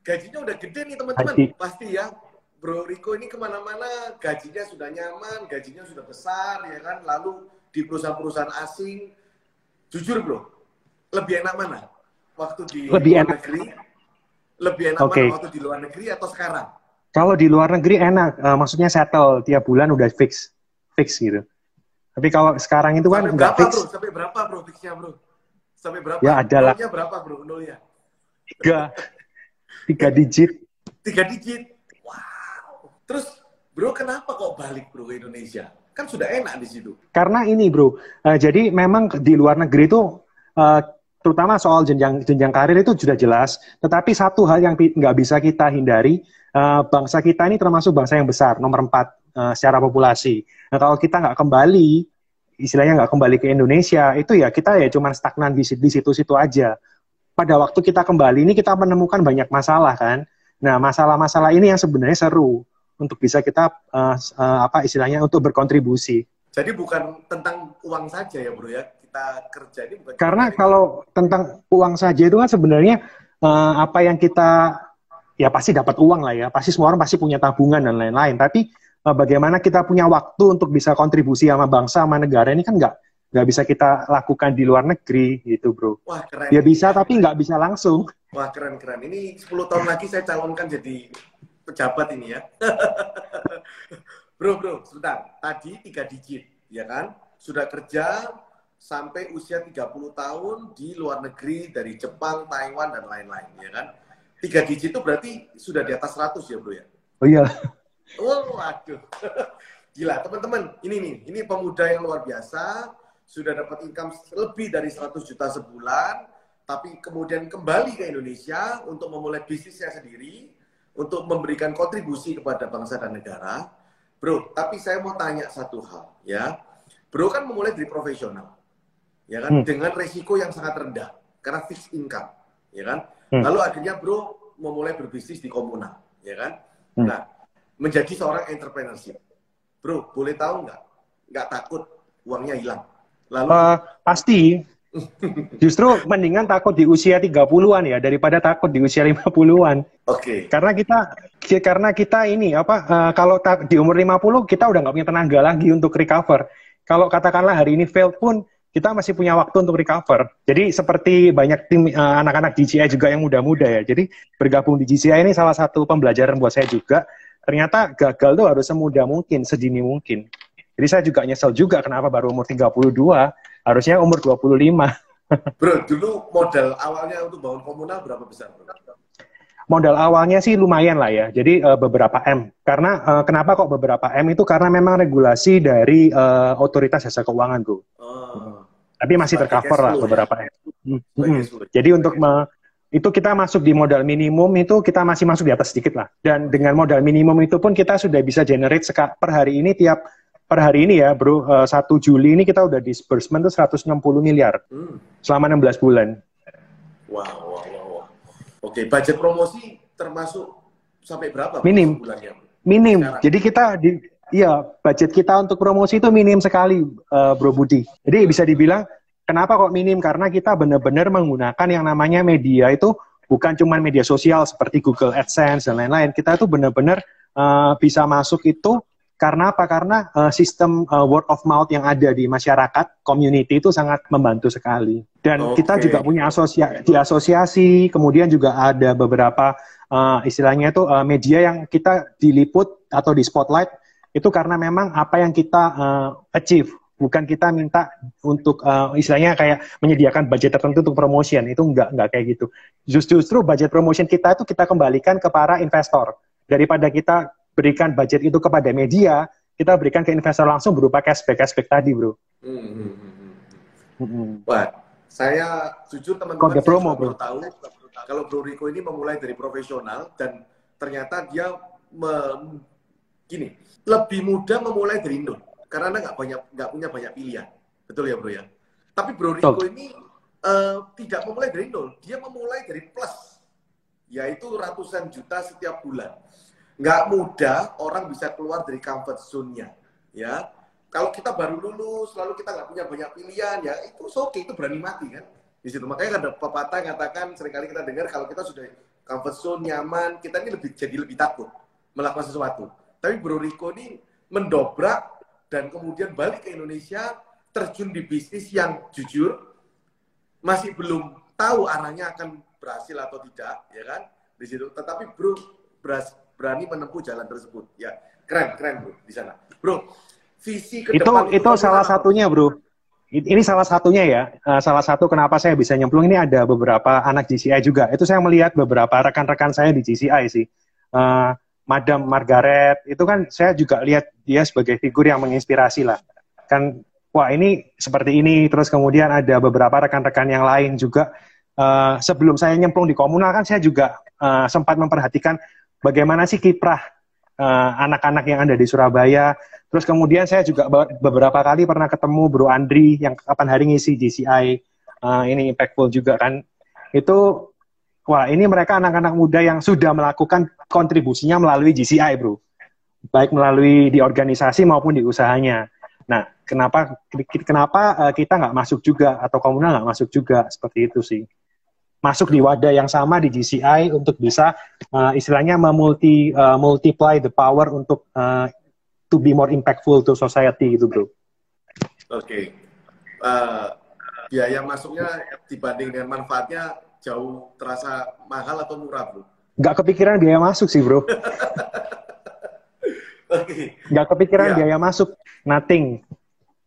gajinya udah gede nih teman-teman. Pasti ya. Bro Riko ini ke mana-mana gajinya sudah nyaman, gajinya sudah besar ya kan. Lalu di perusahaan-perusahaan asing, jujur bro, lebih enak mana? Waktu di lebih luar enak. negeri, lebih enak okay. mana waktu di luar negeri atau sekarang? Kalau di luar negeri enak, uh, maksudnya settle tiap bulan udah fix, fix gitu. Tapi kalau sekarang itu kan nggak fix. Bro? Sampai berapa bro fixnya bro? Sampai berapa? Ya adalah. Nolnya berapa bro nolnya? Tiga. Tiga digit. Tiga digit. Wow. Terus bro kenapa kok balik bro ke Indonesia? Kan sudah enak di situ. Karena ini bro, uh, jadi memang di luar negeri itu uh, terutama soal jenjang jenjang karir itu sudah jelas. Tetapi satu hal yang nggak bisa kita hindari, uh, bangsa kita ini termasuk bangsa yang besar, nomor empat uh, secara populasi. Nah kalau kita nggak kembali istilahnya nggak kembali ke Indonesia, itu ya kita ya cuma stagnan di, di situ-situ aja. Pada waktu kita kembali ini kita menemukan banyak masalah kan. Nah masalah-masalah ini yang sebenarnya seru untuk bisa kita uh, uh, apa istilahnya untuk berkontribusi. Jadi bukan tentang uang saja ya bro ya kita kerja ini bukan. Karena kalau ini. tentang uang saja itu kan sebenarnya uh, apa yang kita ya pasti dapat uang lah ya, pasti semua orang pasti punya tabungan dan lain-lain. Tapi Eh, bagaimana kita punya waktu untuk bisa kontribusi sama bangsa sama negara ini kan nggak nggak bisa kita lakukan di luar negeri gitu bro. Wah keren. Ya bisa tapi nggak bisa langsung. Wah keren keren. Ini 10 tahun lagi saya calonkan jadi pejabat ini ya. bro bro, sebentar. Tadi tiga digit, ya kan? Sudah kerja sampai usia 30 tahun di luar negeri dari Jepang, Taiwan dan lain-lain, ya kan? Tiga digit itu berarti sudah di atas 100 ya bro ya? Oh iya. Oh, waduh. Gila, teman-teman. Ini nih, ini pemuda yang luar biasa. Sudah dapat income lebih dari 100 juta sebulan. Tapi kemudian kembali ke Indonesia untuk memulai bisnisnya sendiri. Untuk memberikan kontribusi kepada bangsa dan negara. Bro, tapi saya mau tanya satu hal. ya. Bro kan memulai dari profesional. Ya kan? Hmm. Dengan resiko yang sangat rendah. Karena fixed income. Ya kan? Hmm. Lalu akhirnya bro memulai berbisnis di komunal. Ya kan? Hmm. Nah, menjadi seorang entrepreneurship. Bro, boleh tahu nggak? Nggak takut uangnya hilang? Lalu uh, pasti. Justru mendingan takut di usia 30-an ya daripada takut di usia 50-an. Oke. Okay. Karena kita karena kita ini apa uh, kalau tak, di umur 50 kita udah nggak punya tenaga lagi untuk recover. Kalau katakanlah hari ini failed pun kita masih punya waktu untuk recover. Jadi seperti banyak tim uh, anak-anak GCI juga yang muda-muda ya. Jadi bergabung di GCI ini salah satu pembelajaran buat saya juga ternyata gagal tuh harus semudah mungkin, sedini mungkin. Jadi saya juga nyesel juga kenapa baru umur 32, harusnya umur 25. bro, dulu modal awalnya untuk bangun komunal berapa besar? Bro? Modal awalnya sih lumayan lah ya, jadi uh, beberapa M. Karena uh, kenapa kok beberapa M itu karena memang regulasi dari uh, otoritas jasa keuangan, bro. Oh. Tapi masih tercover lah ya? beberapa M. Hmm. Hmm. Jadi untuk itu kita masuk di modal minimum itu kita masih masuk di atas sedikit lah. Dan dengan modal minimum itu pun kita sudah bisa generate per hari ini tiap per hari ini ya bro, uh, eh, 1 Juli ini kita udah disbursement tuh 160 miliar hmm. selama 16 bulan. Wow, wow, wow. wow. Oke, budget promosi termasuk sampai berapa? Minim. Bulannya? Minim. Sekarang. Jadi kita di iya budget kita untuk promosi itu minim sekali, uh, Bro Budi. Jadi bisa dibilang kenapa kok minim? Karena kita benar-benar menggunakan yang namanya media itu bukan cuma media sosial seperti Google AdSense dan lain-lain. Kita itu benar-benar uh, bisa masuk itu karena apa? Karena uh, sistem uh, word of mouth yang ada di masyarakat, community itu sangat membantu sekali. Dan okay. kita juga punya asosia di asosiasi, kemudian juga ada beberapa uh, istilahnya itu uh, media yang kita diliput atau di spotlight itu karena memang apa yang kita uh, achieve bukan kita minta untuk uh, istilahnya kayak menyediakan budget tertentu untuk promotion itu enggak enggak kayak gitu justru justru budget promotion kita itu kita kembalikan ke para investor daripada kita berikan budget itu kepada media, kita berikan ke investor langsung berupa cashback cashback tadi, bro. Hmm, hmm, hmm, hmm. Wah, saya jujur teman-teman promo, bro. tahu kalau Bro Rico ini memulai dari profesional dan ternyata dia me, gini lebih mudah memulai dari nol karena anda nggak banyak nggak punya banyak pilihan, betul ya, bro ya. Tapi Bro Rico ini uh, tidak memulai dari nol, dia memulai dari plus, yaitu ratusan juta setiap bulan nggak mudah orang bisa keluar dari comfort zone-nya ya. Kalau kita baru lulus lalu kita nggak punya banyak pilihan ya itu oke okay, itu berani mati kan? Di situ. Makanya ada pepatah katakan sering kali kita dengar kalau kita sudah comfort zone nyaman kita ini lebih jadi lebih takut melakukan sesuatu. Tapi Bro Rico ini mendobrak dan kemudian balik ke Indonesia terjun di bisnis yang jujur masih belum tahu arahnya akan berhasil atau tidak ya kan? Di situ. Tetapi Bro berhasil berani menempuh jalan tersebut. Ya, keren, keren bro di sana. Bro, visi ke itu, depan itu, itu salah apa? satunya bro. Ini salah satunya ya, uh, salah satu kenapa saya bisa nyemplung ini ada beberapa anak GCI juga. Itu saya melihat beberapa rekan-rekan saya di GCI sih. Uh, Madam Margaret, itu kan saya juga lihat dia sebagai figur yang menginspirasi lah. Kan, wah ini seperti ini, terus kemudian ada beberapa rekan-rekan yang lain juga. Uh, sebelum saya nyemplung di komunal kan saya juga uh, sempat memperhatikan bagaimana sih kiprah eh, anak-anak uh, yang ada di Surabaya. Terus kemudian saya juga beberapa kali pernah ketemu Bro Andri yang kapan hari ngisi GCI. Uh, eh, ini impactful juga kan. Itu wah ini mereka anak-anak muda yang sudah melakukan kontribusinya melalui GCI, Bro. Baik melalui di organisasi maupun di usahanya. Nah, kenapa kenapa uh, kita nggak masuk juga atau komunal nggak masuk juga seperti itu sih? Masuk di wadah yang sama di GCI untuk bisa uh, istilahnya memulti uh, multiply the power untuk uh, to be more impactful to society gitu bro. Oke, okay. uh, biaya masuknya dibanding dengan manfaatnya jauh terasa mahal atau murah bro? Gak kepikiran biaya masuk sih bro. Oke. okay. Gak kepikiran yeah. biaya masuk, nothing.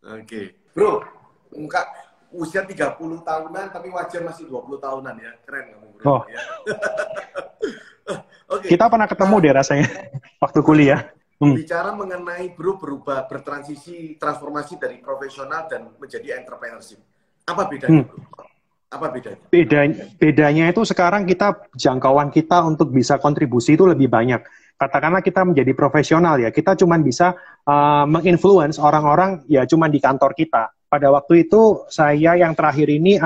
Oke, okay. bro, enggak usia 30 tahunan tapi wajah masih 20 tahunan ya. Keren kamu bro. Oh. Ya. okay. Kita pernah ketemu deh rasanya waktu kuliah. Hmm. Bicara mengenai bro berubah, bertransisi, transformasi dari profesional dan menjadi entrepreneurship. Apa bedanya hmm. bro? Apa bedanya? Bedanya, bedanya itu sekarang kita jangkauan kita untuk bisa kontribusi itu lebih banyak. Katakanlah kita menjadi profesional ya, kita cuma bisa uh, menginfluence orang-orang ya cuma di kantor kita pada waktu itu saya yang terakhir ini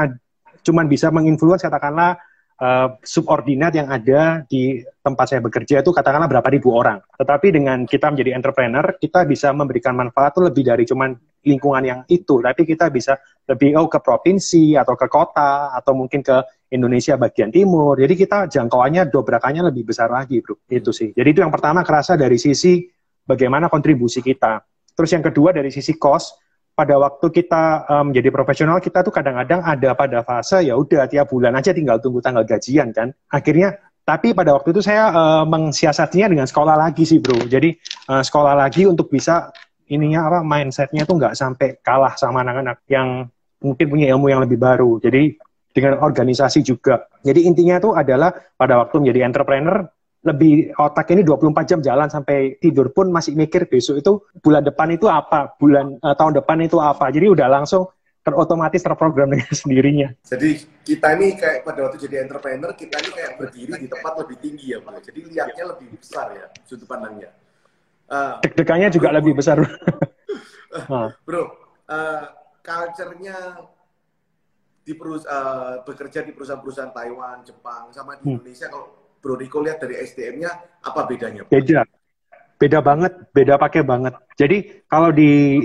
cuma bisa menginfluence katakanlah uh, subordinat yang ada di tempat saya bekerja itu katakanlah berapa ribu orang. Tetapi dengan kita menjadi entrepreneur, kita bisa memberikan manfaat itu lebih dari cuman lingkungan yang itu, tapi kita bisa lebih oh ke provinsi atau ke kota atau mungkin ke Indonesia bagian timur. Jadi kita jangkauannya dobrakannya lebih besar lagi, bro. Itu sih. Jadi itu yang pertama kerasa dari sisi bagaimana kontribusi kita. Terus yang kedua dari sisi cost, pada waktu kita menjadi um, profesional kita tuh kadang-kadang ada pada fase ya udah tiap bulan aja tinggal tunggu tanggal gajian kan. Akhirnya tapi pada waktu itu saya uh, mengsiasatinya dengan sekolah lagi sih bro. Jadi uh, sekolah lagi untuk bisa ininya apa mindsetnya tuh nggak sampai kalah sama anak-anak yang mungkin punya ilmu yang lebih baru. Jadi dengan organisasi juga. Jadi intinya tuh adalah pada waktu menjadi entrepreneur lebih otak ini 24 jam jalan sampai tidur pun masih mikir besok itu bulan depan itu apa, bulan uh, tahun depan itu apa. Jadi udah langsung terotomatis terprogram dengan sendirinya. Jadi kita ini kayak pada waktu jadi entrepreneur kita ini kayak berdiri di tempat lebih tinggi ya, Bro. Jadi lihatnya lebih besar ya sudut pandangnya. Uh, Deg-degannya juga bro, lebih besar. uh, bro, uh, culture-nya di perus uh, bekerja di perusahaan-perusahaan Taiwan, Jepang, sama di hmm. Indonesia kalau Bro Riko lihat dari SDM-nya apa bedanya? Beda. beda banget, beda pakai banget. Jadi kalau di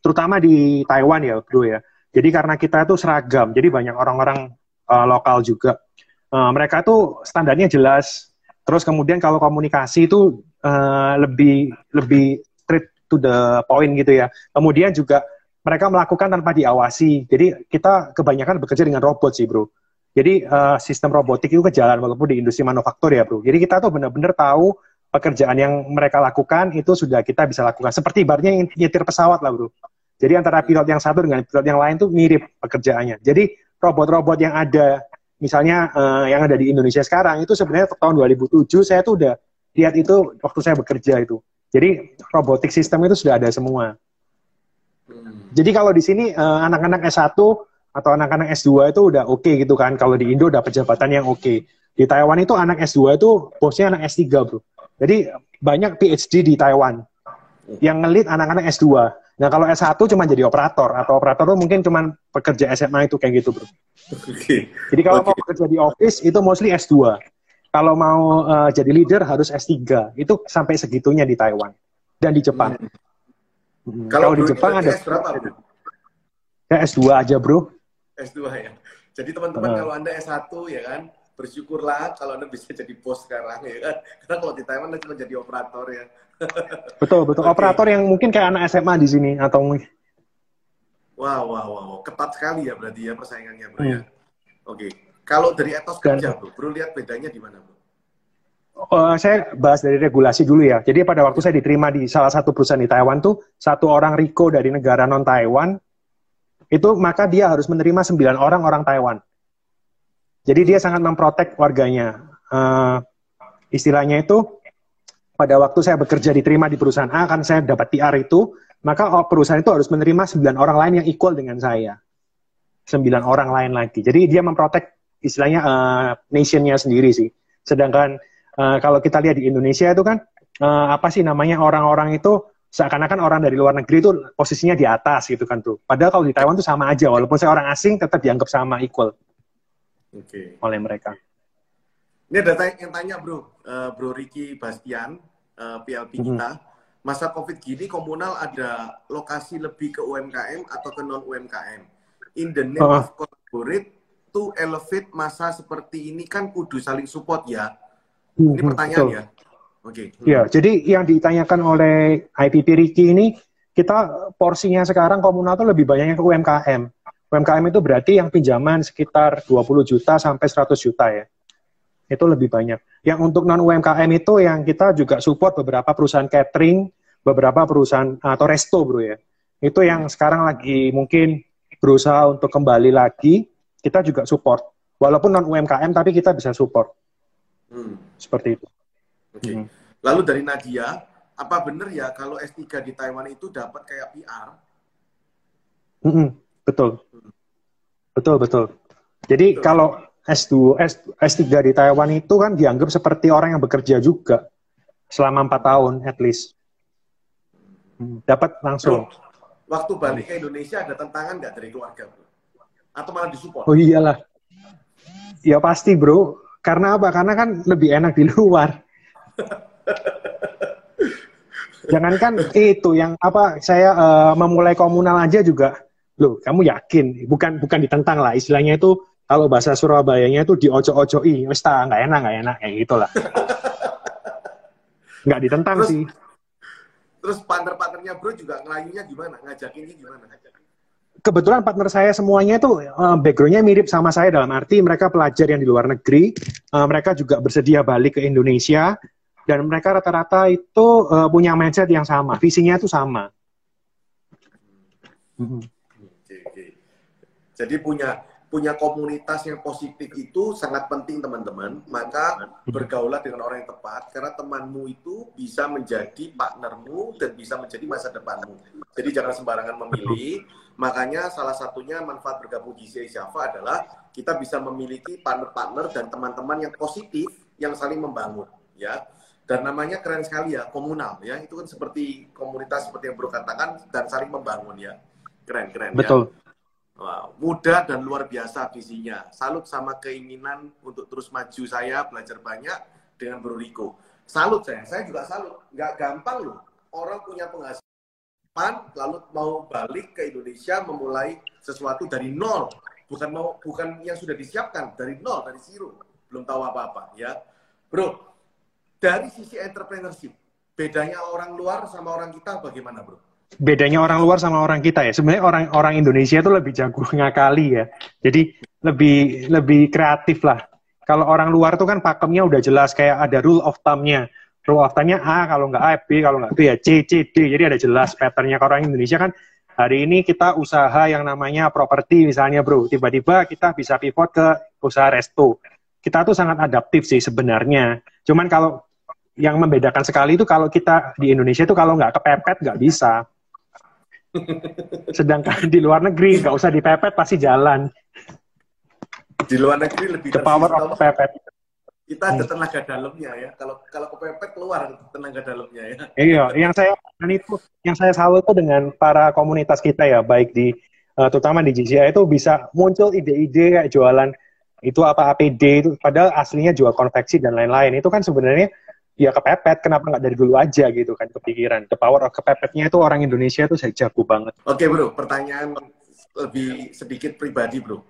terutama di Taiwan ya, bro ya. Jadi karena kita itu seragam, jadi banyak orang-orang uh, lokal juga. Uh, mereka tuh standarnya jelas. Terus kemudian kalau komunikasi itu uh, lebih lebih straight to the point gitu ya. Kemudian juga mereka melakukan tanpa diawasi. Jadi kita kebanyakan bekerja dengan robot sih, bro. Jadi uh, sistem robotik itu ke jalan walaupun di industri manufaktur ya, bro. Jadi kita tuh benar-benar tahu pekerjaan yang mereka lakukan itu sudah kita bisa lakukan. Seperti ibaratnya nyetir pesawat lah bro. Jadi antara pilot yang satu dengan pilot yang lain tuh mirip pekerjaannya. Jadi robot-robot yang ada, misalnya uh, yang ada di Indonesia sekarang itu sebenarnya tahun 2007 saya tuh udah lihat itu waktu saya bekerja itu. Jadi robotik sistem itu sudah ada semua. Hmm. Jadi kalau di sini uh, anak-anak S1 atau anak-anak S2 itu udah oke okay gitu kan. Kalau di Indo udah jabatan yang oke. Okay. Di Taiwan itu anak S2 itu bosnya anak S3 bro. Jadi banyak PhD di Taiwan yang ngelit anak-anak S2. Nah kalau S1 cuma jadi operator atau operator itu mungkin cuma pekerja SMA itu kayak gitu bro. Okay. Jadi kalau okay. mau bekerja di office itu mostly S2. Kalau mau uh, jadi leader harus S3. Itu sampai segitunya di Taiwan dan di Jepang. Hmm. hmm. Kalau, di Jepang ada berapa? Ya S2 aja bro. S2 ya. Jadi teman-teman uh. kalau anda S1 ya kan bersyukurlah kalau anda bisa jadi bos sekarang ya kan karena kalau di Taiwan anda cuma jadi operator ya betul betul okay. operator yang mungkin kayak anak SMA di sini atau wow wow wow ketat sekali ya berarti ya persaingannya bro ya. hmm. ya oke okay. kalau dari etos kerja bro bro lihat bedanya di mana bro Uh, saya bahas dari regulasi dulu ya. Jadi pada waktu saya diterima di salah satu perusahaan di Taiwan tuh satu orang Riko dari negara non Taiwan itu maka dia harus menerima sembilan orang orang Taiwan. Jadi dia sangat memprotek warganya. Uh, istilahnya itu pada waktu saya bekerja diterima di perusahaan A kan saya dapat TR itu, maka perusahaan itu harus menerima sembilan orang lain yang equal dengan saya. Sembilan orang lain lagi. Jadi dia memprotek istilahnya uh, nationnya sendiri sih. Sedangkan uh, kalau kita lihat di Indonesia itu kan uh, apa sih namanya orang-orang itu seakan-akan orang dari luar negeri itu posisinya di atas gitu kan tuh. Padahal kalau di Taiwan tuh sama aja, walaupun saya orang asing tetap dianggap sama equal okay. oleh mereka. Ini ada yang tanya bro, uh, bro Ricky Bastian, uh, eh, PLP mm-hmm. kita, masa COVID gini komunal ada lokasi lebih ke UMKM atau ke non UMKM? In the name uh. of collaborate to elevate masa seperti ini kan kudu saling support ya. Ini mm-hmm, pertanyaan ya. Oke. Okay. Ya, jadi yang ditanyakan oleh IPP Ricky ini kita porsinya sekarang komunal itu lebih banyaknya ke UMKM. UMKM itu berarti yang pinjaman sekitar 20 juta sampai 100 juta ya. Itu lebih banyak. Yang untuk non UMKM itu yang kita juga support beberapa perusahaan catering, beberapa perusahaan atau resto bro ya. Itu yang sekarang lagi mungkin berusaha untuk kembali lagi, kita juga support. Walaupun non UMKM tapi kita bisa support. Hmm. Seperti itu. Oke. Okay. Hmm. Lalu dari Nadia, apa benar ya kalau S3 di Taiwan itu dapat kayak PR? Hmm, betul. Betul, betul. Jadi betul. kalau S2, S, S3 di Taiwan itu kan dianggap seperti orang yang bekerja juga selama empat tahun at least. Hmm, dapat langsung. waktu balik ke Indonesia ada tantangan nggak dari keluarga, bro? Atau malah disupport? Oh iyalah. Ya pasti, bro. Karena apa? Karena kan lebih enak di luar. Jangankan itu yang apa saya uh, memulai komunal aja juga. Loh kamu yakin? Bukan bukan ditentang lah. Istilahnya itu kalau bahasa Surabayanya itu dioco-ocoi wes nggak enak nggak enak. Kayak gitulah. Nggak ditentang terus, sih. terus partner-partnernya bro juga ngelayunya gimana? Ngajakinnya gimana? Kebetulan partner saya semuanya itu uh, backgroundnya mirip sama saya. Dalam arti mereka pelajar yang di luar negeri. Uh, mereka juga bersedia balik ke Indonesia dan mereka rata-rata itu uh, punya mindset yang sama visinya itu sama hmm. Jadi punya punya komunitas yang positif itu sangat penting teman-teman. Maka bergaulah dengan orang yang tepat karena temanmu itu bisa menjadi partnermu dan bisa menjadi masa depanmu. Jadi jangan sembarangan memilih. Makanya salah satunya manfaat bergabung di Java adalah kita bisa memiliki partner-partner dan teman-teman yang positif yang saling membangun, ya. Dan namanya keren sekali ya, komunal ya. Itu kan seperti komunitas seperti yang Bro katakan dan saling membangun ya. Keren, keren Betul. ya. Wow, mudah dan luar biasa visinya. Salut sama keinginan untuk terus maju saya, belajar banyak dengan Bro Riko. salut saya. Saya juga salut. Nggak gampang loh. Orang punya penghasilan, lalu mau balik ke Indonesia memulai sesuatu dari nol. Bukan mau bukan yang sudah disiapkan dari nol, dari zero. Belum tahu apa-apa ya. Bro, dari sisi entrepreneurship, bedanya orang luar sama orang kita bagaimana, Bro? bedanya orang luar sama orang kita ya. Sebenarnya orang orang Indonesia itu lebih jago ngakali ya. Jadi lebih lebih kreatif lah. Kalau orang luar tuh kan pakemnya udah jelas kayak ada rule of thumb-nya. Rule of thumb-nya A, kalau nggak A, B, kalau nggak B ya C, C, D. Jadi ada jelas pattern-nya. Kalau orang Indonesia kan hari ini kita usaha yang namanya properti misalnya bro. Tiba-tiba kita bisa pivot ke usaha resto. Kita tuh sangat adaptif sih sebenarnya. Cuman kalau yang membedakan sekali itu kalau kita di Indonesia itu kalau nggak kepepet nggak bisa. Sedangkan di luar negeri nggak usah dipepet pasti jalan. Di luar negeri lebih The power of kepepet. Kita ada tenaga dalamnya ya. Kalau kalau kepepet keluar tenaga dalamnya ya. Iya, yang saya itu yang saya salut itu dengan para komunitas kita ya, baik di uh, terutama di GCI itu bisa muncul ide-ide kayak jualan itu apa APD itu padahal aslinya jual konveksi dan lain-lain itu kan sebenarnya ya kepepet kenapa nggak dari dulu aja gitu kan kepikiran. The power of kepepetnya itu orang Indonesia itu saya jago banget. Oke bro pertanyaan lebih sedikit pribadi bro.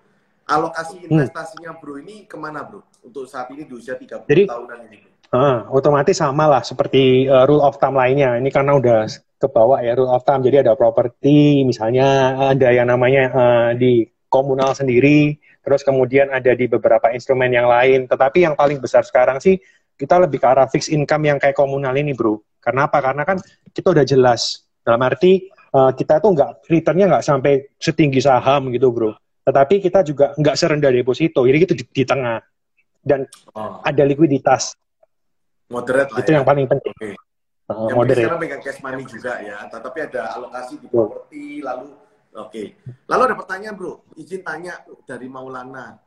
Alokasi hmm. investasinya bro ini ke mana bro? Untuk saat ini di usia 30 Jadi, tahunan ini bro? Uh, otomatis sama lah seperti uh, rule of thumb lainnya. Ini karena udah kebawa ya rule of thumb. Jadi ada properti misalnya ada yang namanya uh, di komunal sendiri terus kemudian ada di beberapa instrumen yang lain. Tetapi yang paling besar sekarang sih kita lebih ke arah fixed income yang kayak komunal ini bro. Karena apa? Karena kan kita udah jelas. Dalam arti uh, kita tuh nggak returnnya nggak sampai setinggi saham gitu bro. Tetapi kita juga nggak serendah deposito. Jadi itu di, di tengah dan oh. ada likuiditas. Moderate lah. Itu ya. yang paling penting. Okay. Uh, yang moderate. sekarang pegang cash money juga ya. Tetapi ada alokasi di properti lalu Oke. Okay. Lalu ada pertanyaan bro, izin tanya dari Maulana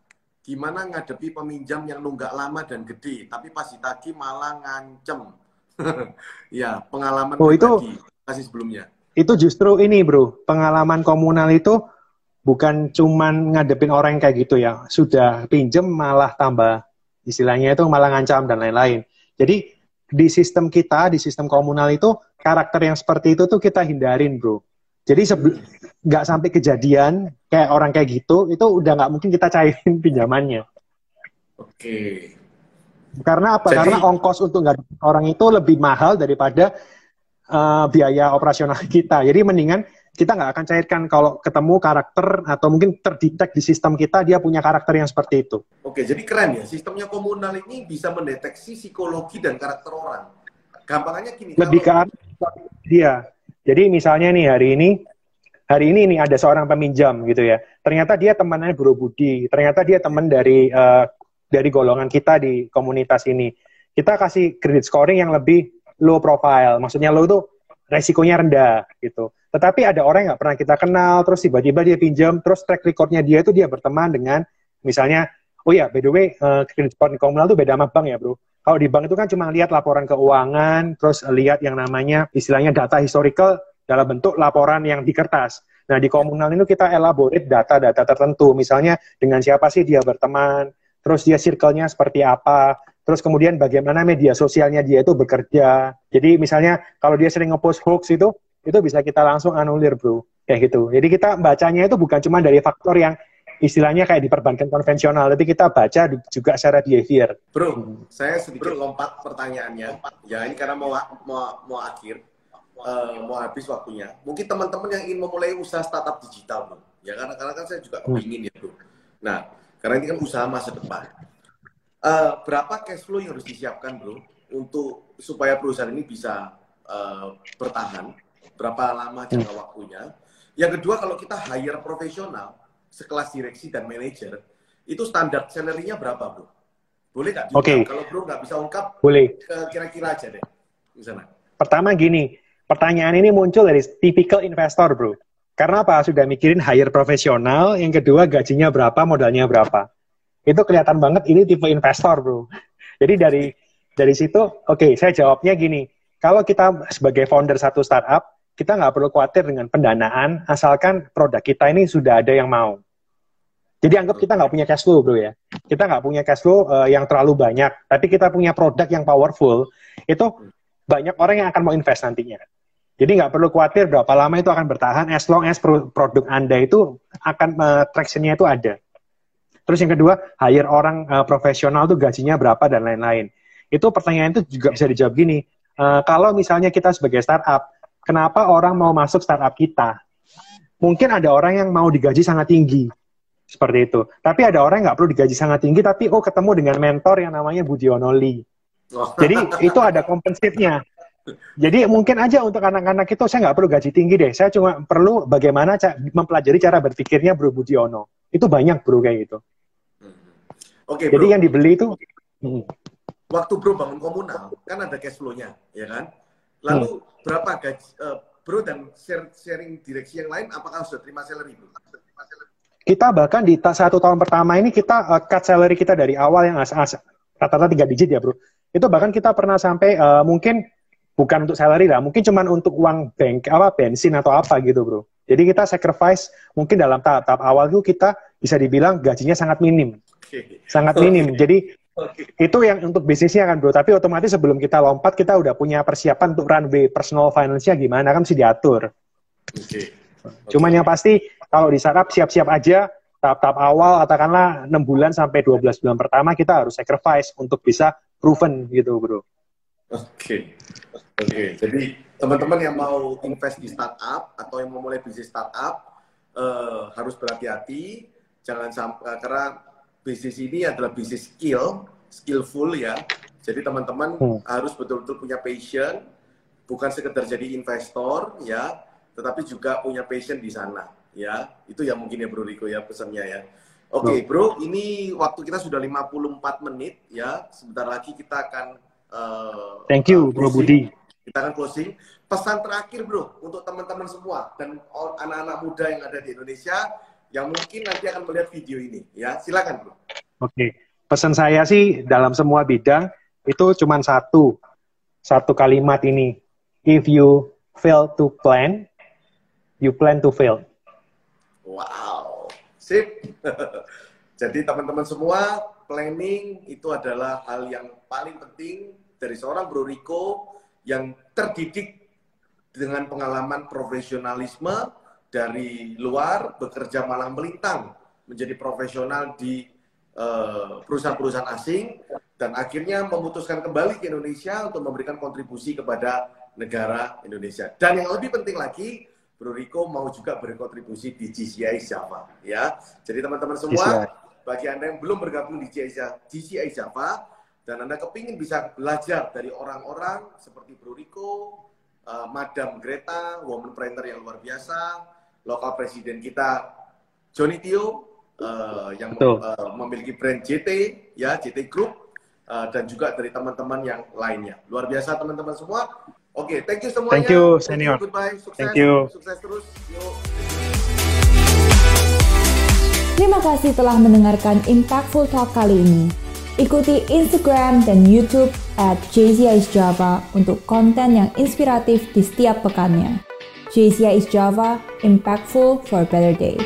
gimana ngadepi peminjam yang nunggak lama dan gede, tapi pas ditagih malah ngancem. ya, pengalaman oh, itu kasih sebelumnya. Itu justru ini, Bro. Pengalaman komunal itu bukan cuman ngadepin orang kayak gitu ya. Sudah pinjem malah tambah istilahnya itu malah ngancam dan lain-lain. Jadi di sistem kita, di sistem komunal itu karakter yang seperti itu tuh kita hindarin, Bro. Jadi nggak sampai kejadian kayak orang kayak gitu, itu udah nggak mungkin kita cairin pinjamannya. Oke. Karena apa? Jadi, Karena ongkos untuk nggak orang itu lebih mahal daripada uh, biaya operasional kita. Jadi mendingan kita nggak akan cairkan kalau ketemu karakter atau mungkin terdetek di sistem kita dia punya karakter yang seperti itu. Oke, jadi keren ya. Sistemnya komunal ini bisa mendeteksi psikologi dan karakter orang. Gampangannya gini. Lebih kalau... ke dia jadi misalnya nih hari ini, hari ini nih ada seorang peminjam gitu ya. Ternyata dia temannya Bro Budi, ternyata dia teman dari uh, dari golongan kita di komunitas ini. Kita kasih credit scoring yang lebih low profile, maksudnya low itu resikonya rendah gitu. Tetapi ada orang yang nggak pernah kita kenal, terus tiba-tiba dia pinjam, terus track recordnya dia itu dia berteman dengan misalnya, oh ya by the way, uh, credit scoring komunal itu beda sama bank ya bro. Kalau di bank itu kan cuma lihat laporan keuangan, terus lihat yang namanya istilahnya data historical dalam bentuk laporan yang di kertas. Nah, di komunal itu kita elaborate data-data tertentu. Misalnya dengan siapa sih dia berteman, terus dia circle-nya seperti apa, terus kemudian bagaimana media sosialnya dia itu bekerja. Jadi misalnya kalau dia sering ngepost hoax itu, itu bisa kita langsung anulir, bro. Kayak gitu. Jadi kita bacanya itu bukan cuma dari faktor yang istilahnya kayak di perbankan konvensional, tapi kita baca juga secara behavior. Bro, saya sedikit lompat pertanyaannya. Ya ini karena mau mau mau akhir, uh, mau habis waktunya. Mungkin teman-teman yang ingin memulai usaha startup digital, bro. Ya karena karena kan saya juga kepingin ya, bro. Nah, karena ini kan usaha masa depan. Uh, berapa cash flow yang harus disiapkan, bro, untuk supaya perusahaan ini bisa uh, bertahan? Berapa lama jangka waktunya? Yang kedua, kalau kita hire profesional, sekelas direksi dan manajer, itu standar salary-nya berapa, bro? Boleh nggak? Oke. Okay. Kalau bro nggak bisa ungkap, boleh. Kira-kira aja deh, misalnya. Pertama gini, pertanyaan ini muncul dari typical investor, bro. Karena apa? Sudah mikirin hire profesional, yang kedua gajinya berapa, modalnya berapa. Itu kelihatan banget ini tipe investor, bro. Jadi dari dari situ, oke, okay, saya jawabnya gini. Kalau kita sebagai founder satu startup, kita nggak perlu khawatir dengan pendanaan, asalkan produk kita ini sudah ada yang mau. Jadi anggap kita nggak punya cash flow, bro ya. Kita nggak punya cash flow uh, yang terlalu banyak, tapi kita punya produk yang powerful. Itu banyak orang yang akan mau invest nantinya. Jadi nggak perlu khawatir berapa lama itu akan bertahan, as long as produk Anda itu akan uh, traction-nya itu ada. Terus yang kedua, hire orang uh, profesional tuh gajinya berapa dan lain-lain. Itu pertanyaan itu juga bisa dijawab gini, uh, kalau misalnya kita sebagai startup, kenapa orang mau masuk startup kita? Mungkin ada orang yang mau digaji sangat tinggi, seperti itu. Tapi ada orang yang nggak perlu digaji sangat tinggi, tapi oh ketemu dengan mentor yang namanya Budiono Lee. Oh. Jadi itu ada kompensifnya. Jadi mungkin aja untuk anak-anak itu saya nggak perlu gaji tinggi deh. Saya cuma perlu bagaimana mempelajari cara berpikirnya Bro Budiono. Itu banyak bro kayak gitu. Oke. Okay, Jadi yang dibeli itu. Hmm. Waktu bro bangun komunal kan ada cash flow-nya, ya kan? Lalu hmm. berapa gaji uh, bro dan share, sharing direksi yang lain? Apakah sudah terima salary bro? Kita bahkan di satu tahun pertama ini kita uh, cut salary kita dari awal yang rata-rata tiga digit ya bro. Itu bahkan kita pernah sampai uh, mungkin bukan untuk salary lah, mungkin cuma untuk uang bank apa bensin atau apa gitu bro. Jadi kita sacrifice mungkin dalam tahap-tahap awal itu kita bisa dibilang gajinya sangat minim. Sangat minim. Jadi itu yang untuk bisnisnya kan bro. Tapi otomatis sebelum kita lompat kita udah punya persiapan untuk runway personal finance-nya gimana kan mesti diatur. Okay. Cuman yang pasti kalau di startup siap-siap aja tahap-tahap awal katakanlah 6 bulan sampai 12 bulan pertama kita harus sacrifice untuk bisa proven gitu bro. Oke. Okay. Oke. Okay. Jadi teman-teman yang mau invest di startup atau yang mau mulai bisnis startup uh, harus berhati-hati jangan sampai karena bisnis ini adalah bisnis skill, skillful ya. Jadi teman-teman hmm. harus betul-betul punya passion, bukan sekedar jadi investor ya, tetapi juga punya passion di sana ya. Itu yang mungkin ya Bro Riko ya pesannya ya. Oke, okay, Bro, ini waktu kita sudah 54 menit ya. Sebentar lagi kita akan uh, Thank you, uh, Bro Budi. Kita akan closing. Pesan terakhir, Bro, untuk teman-teman semua dan anak-anak muda yang ada di Indonesia yang mungkin nanti akan melihat video ini. Ya, silakan, bro. Oke, pesan saya sih dalam semua bidang itu cuma satu, satu kalimat ini. If you fail to plan, you plan to fail. Wow, sip. Jadi teman-teman semua, planning itu adalah hal yang paling penting dari seorang Bro Riko yang terdidik dengan pengalaman profesionalisme, dari luar bekerja malang melintang menjadi profesional di eh, perusahaan-perusahaan asing dan akhirnya memutuskan kembali ke Indonesia untuk memberikan kontribusi kepada negara Indonesia. Dan yang lebih penting lagi, Bro Riko mau juga berkontribusi di GCI Java ya. Jadi teman-teman semua, bagi Anda yang belum bergabung di GCI Java dan Anda kepingin bisa belajar dari orang-orang seperti Bro Riko, uh, Madam Greta, woman printer yang luar biasa, lokal presiden kita Johnny Tio uh, yang uh, memiliki brand JT ya JT Group uh, dan juga dari teman-teman yang lainnya. Luar biasa teman-teman semua. Oke, okay, thank you semuanya. Thank you, senior. Goodbye, sukses. Thank you. Sukses terus. Yuk. Terima kasih telah mendengarkan Impactful Talk kali ini. Ikuti Instagram dan YouTube at Java untuk konten yang inspiratif di setiap pekannya. JCI is Java, impactful for a better day.